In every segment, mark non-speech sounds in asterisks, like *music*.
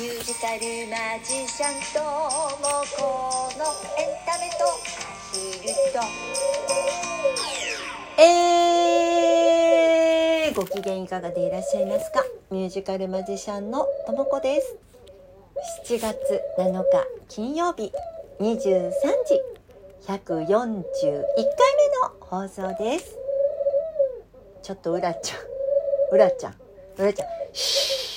ミュージカルマジシャンともこのエンタメとヒルとえー、ご機嫌いかがでいらっしゃいますか？ミュージカルマジシャンのともこです。7月7日金曜日23時141回目の放送です。ちょっとうらちゃんうらちゃんうらちゃん。シ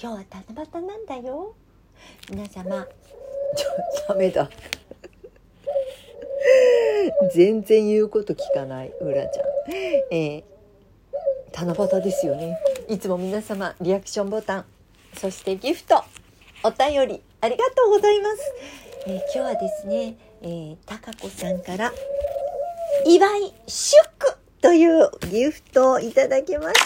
今日は七夕なんだよ。皆様。ちょダメだ。全然言うこと聞かない。うらちゃん。えー、七夕ですよね。いつも皆様リアクションボタン。そしてギフト。お便り。ありがとうございます、えー今日はですね、えー、たかこさんから祝い祝というギフトをいただきました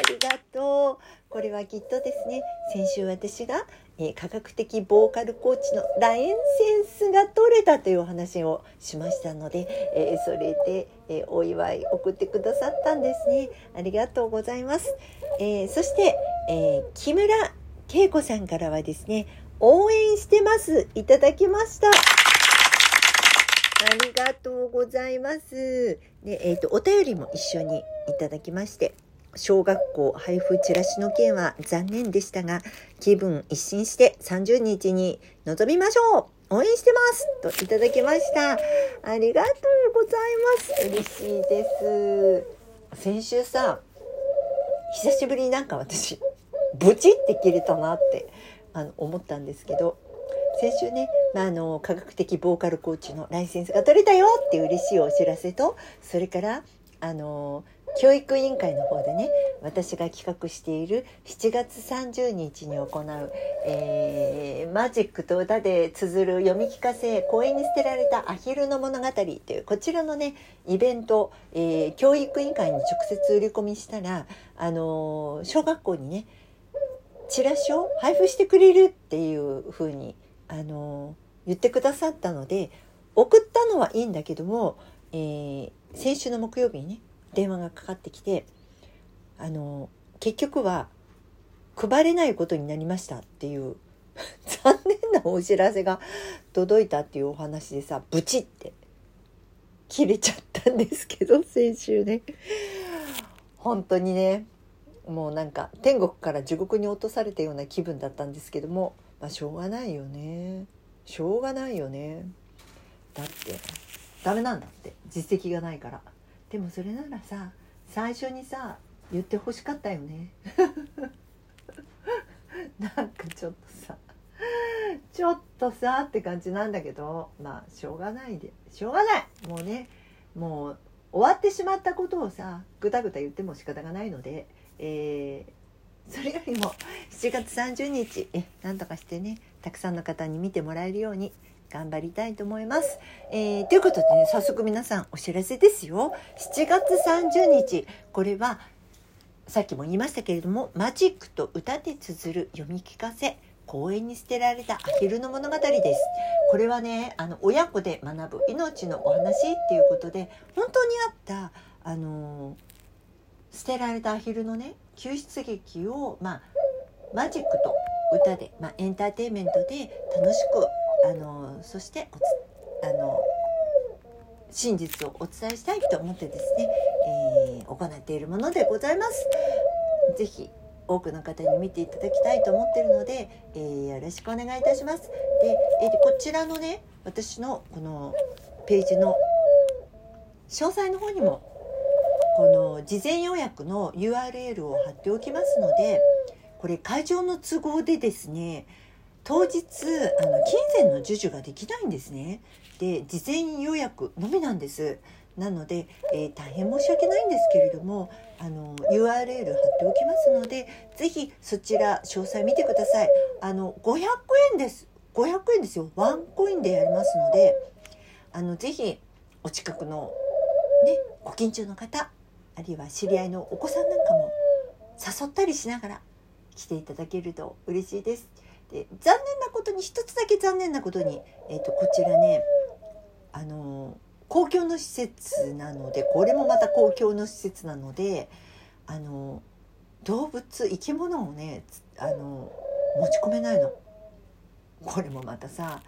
ありがとうありがとうこれはきっとですね先週私が、え科学的ボーカルコーチのラエンセンスが取れたというお話をしましたので、えそれで、えお祝い送ってくださったんですね。ありがとうございます、えそして、え木村恵子さんからはですね応援してます。いただきました。ありがとうございます。で、えっ、と、お便りも一緒にいただきまして、小学校配布チラシの件は残念でしたが、気分一新して30日に臨みましょう応援してますといただきました。ありがとうございます。嬉しいです。先週さ、久しぶりになんか私、ブチって切れたなってあの思ったんですけど、先週ね、まあ、あの科学的ボーカルコーチのライセンスが取れたよっていう嬉しいお知らせとそれからあの教育委員会の方でね私が企画している7月30日に行う、えーマジックと歌で綴る読み聞かせ公園に捨てられたアヒルの物語というこちらのねイベント、えー教育委員会に直接売り込みしたらあの小学校にねチラシを配布してくれるっていう風にあの言ってくださったので送ったのはいいんだけども、えー先週の木曜日にね電話がかかってきてあの結局は配れないことになりましたっていう *laughs* 残念なお知らせが届いたっていうお話でさブチって切れちゃったんですけど *laughs* 先週ね。本当にねもうなんか天国から地獄に落とされたような気分だったんですけどもまあしょうがないよね。しょうがないよね。だってダメなんだって。実績がないから。でもそれならさ最初にさ言ってほしかったよね。*laughs* なんかちょっとさちょっとさって感じなんだけどまあしょうがないでしょうがない。もうねもう終わってしまったことをさぐだぐだ言っても仕方がないので、えーそれよりも7月30日えなんとかしてねたくさんの方に見てもらえるように頑張りたいと思います。えーということでね早速皆さんお知らせですよ。7月30日これはさっきも言いましたけれどもマジックと歌で綴る読み聞かせ公園に捨てられたアヒルの物語です。これはねあの親子で学ぶ命のお話っていうことで本当にあったあの捨てられたアヒルのね救出劇を、まあ、マジックと歌で、まあ、エンターテインメントで楽しくあのそしておつあの真実をお伝えしたいと思ってですね、えー行っているものでございます。ぜひ多くの方に見ていただきたいと思っているので、えーよろしくお願いいたします。で、えーこちらのね私のこのページの詳細の方にもこの事前予約の URL を貼っておきますのでこれ会場の都合でですね当日あの金銭の授受ができないんですね。で事前予約のみなんです。なので、えー大変申し訳ないんですけれどもあの URL 貼っておきますのでぜひそちら詳細見てください。あの500円です。500円ですよ。ワンコインでやりますのであのぜひお近くのねご近所の方あるいは知り合いのお子さんなんかも誘ったりしながら来ていただけると嬉しいです。で残念なことに一つだけ残念なことに、えー、とこちらねあの公共の施設なのでこれもまた公共の施設なのであの動物生き物をねあの持ち込めないの。これもまたさ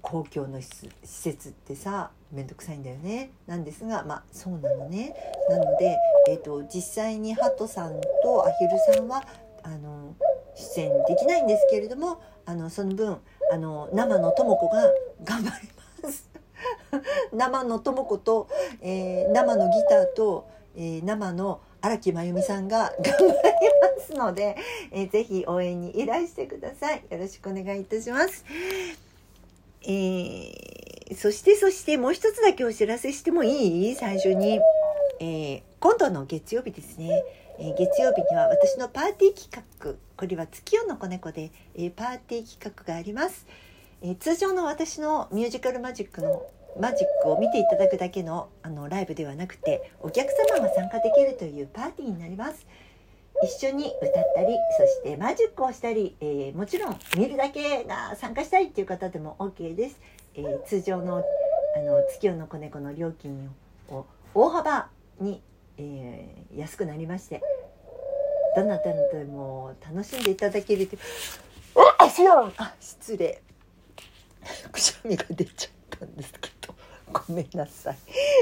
公共の施設ってさ面倒くさいんだよね。なんですがまあそうなのね。なので、えーと、実際にハトさんとアヒルさんは出演できないんですけれどもあのその分あの生のとも子が頑張ります。*laughs* 生のとも子と、えー、生のギターと、えー、生の荒木真由美さんが頑張りますので、えー、ぜひ応援にいらしてください。よろしくお願いいたします。えー、そしてそしてもう一つだけお知らせしてもいい？最初に、えー、今度の月曜日ですね、えー、月曜日には私のパーティー企画。これは月夜の子猫で、えー、パーティー企画があります、えー、通常の私のミュージカルマジックのマジックを見ていただくだけのあのライブではなくてお客様が参加できるというパーティーになります。一緒に歌ったりそしてマジックをしたり、えー、もちろん見るだけが参加したいっていう方でも OK です、えー、通常のあの月夜の子猫の料金を大幅に、えー、安くなりましてどなたでも楽しんでいただけるとあ失礼。くしゃみが出ちゃったんですけど。ごめんなさい、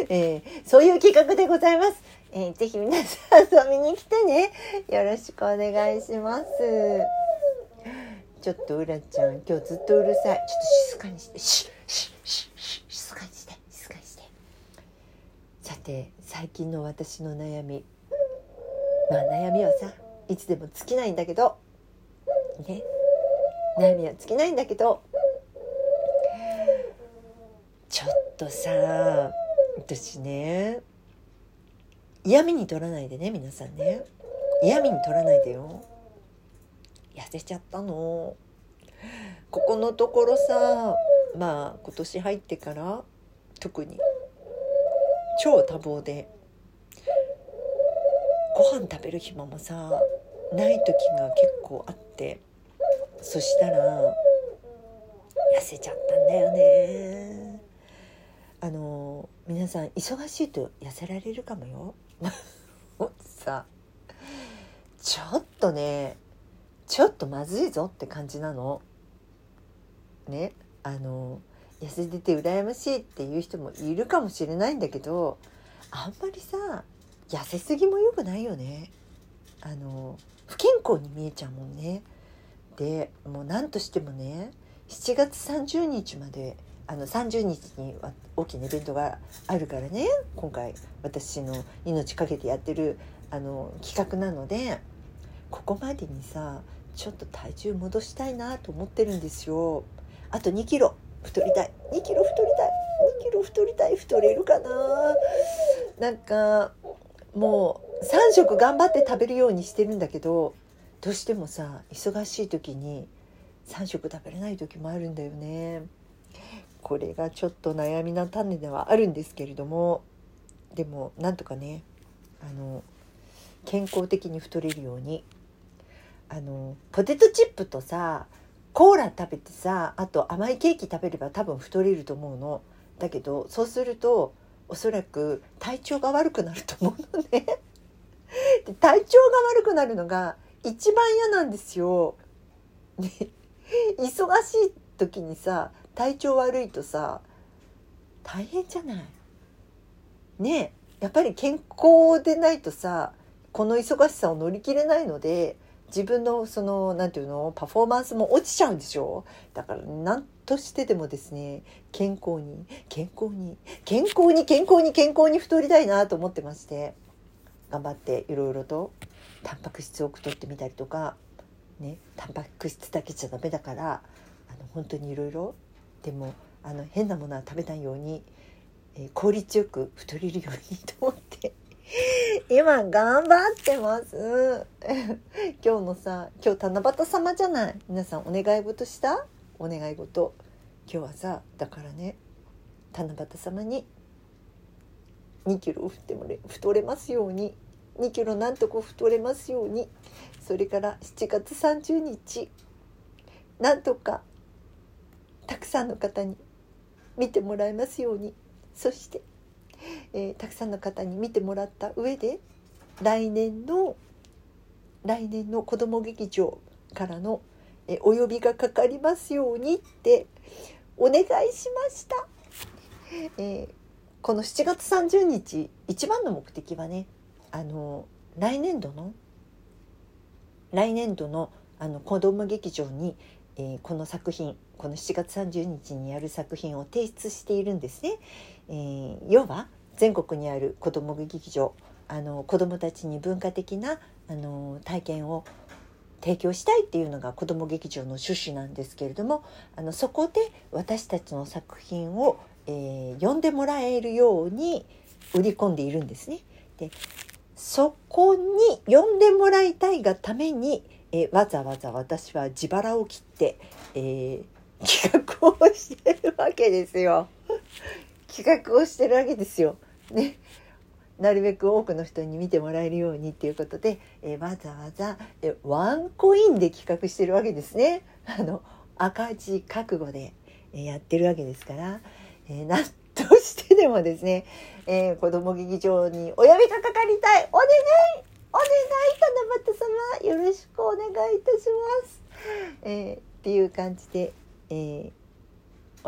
えー、そういう企画でございます。えー、ぜひ皆さん遊びに来てね。よろしくお願いします。ちょっとうらちゃん今日ずっとうるさい。ちょっと静かにして。静かにして静かにして。さて最近の私の悩み。まあ悩みはさいつでも尽きないんだけど。ね。悩みは尽きないんだけど。ちょっとさ私ね嫌味に取らないでね皆さんね。嫌味に取らないでよ。痩せちゃったの。ここのところさまあ今年入ってから特に。超多忙で。ご飯食べる暇もさない時が結構あって。そしたら痩せちゃったんだよね。あの皆さん忙しいと痩せられるかもよ。*laughs* さちょっとねちょっとまずいぞって感じなの。ねあの痩せてて羨ましいっていう人もいるかもしれないんだけどあんまりさ痩せすぎも良くないよね。あの不健康に見えちゃうもんね。でもう何としてもね7月30日まであの30日に大きなイベントがあるからね今回私の命かけてやってるあの企画なのでここまでにさちょっと体重戻したいなと思ってるんですよ。あと2キロ太りたい。2キロ太りたい。2キロ太りたい。太れるかな？なんかもう3食頑張って食べるようにしてるんだけどどうしてもさ忙しい時に3食食べれない時もあるんだよね。これがちょっと悩みな種ではあるんですけれどもでもなんとかねあの健康的に太れるようにあのポテトチップとさコーラ食べてさあと甘いケーキ食べれば多分太れると思うの。だけどそうするとおそらく体調が悪くなると思うのね。*laughs* で体調が悪くなるのが一番嫌なんですよ。ね、忙しい時にさ体調悪いとさ大変じゃない？ねやっぱり健康でないとさこの忙しさを乗り切れないので自分のその何て言うの？パフォーマンスも落ちちゃうんでしょ？だから何としてでもですね健康に健康に健康に健康に健康に太りたいなと思ってまして頑張っていろいろとタンパク質を多く取ってみたりとかねタンパク質だけじゃダメだからあの本当にいろいろでもあの変なものは食べないように、えー、効率よく太れるようにと思って今頑張ってます。*laughs* 今日のさ今日七夕様じゃない？皆さんお願い事した？お願い事。今日はさだからね七夕様に2キロ太れ太れますように。2キロなんとか太れますように。それから7月30日なんとかたくさんの方に見てもらえますように。そして、えー、たくさんの方に見てもらった上で来年の来年の子ども劇場からのえお呼びがかかりますようにってお願いしました。えーこの7月30日一番の目的はねあの来年度の来年度のあの子ども劇場に、えーこの作品この7月30日にやる作品を提出しているんですね。えー要は全国にある子ども劇場あの子どもたちに文化的なあの体験を提供したいっていうのが子ども劇場の趣旨なんですけれどもあのそこで私たちの作品を、えー読んでもらえるように売り込んでいるんですね。でそこに読んでもらいたいがために、えーわざわざ私は自腹を切って、えー *laughs* 企画をしてるわけですよ。企画をしてるわけですよ。ね。*laughs* なるべく多くの人に見てもらえるようにっていうことで、えわざわざ、えワンコインで企画してるわけですね。*laughs* あの赤字覚悟で、えやってるわけですから、えーなんとしてでもですね、えー子ども劇場にお呼びがかかりたいお願いお願い七夕様よろしくお願いいたします。えーっていう感じで、え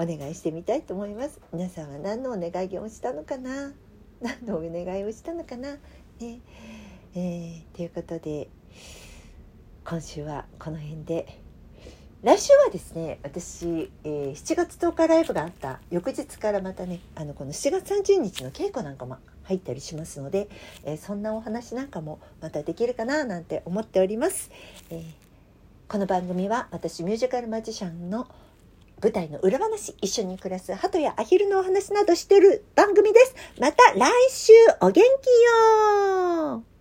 お願いしてみたいと思います。皆さんは何のお願いをしたのかな？何のお願いをしたのかな？ね。えーということで今週はこの辺で。来週はですね私、えー7月10日ライブがあった。翌日からまたねあのこの7月30日の稽古なんかも入ったりしますので、えーそんなお話なんかもまたできるかななんて思っております。えーこの番組は私ミュージカルマジシャンの舞台の裏話一緒に暮らす鳩やアヒルのお話などしてる番組です。また来週お元気よ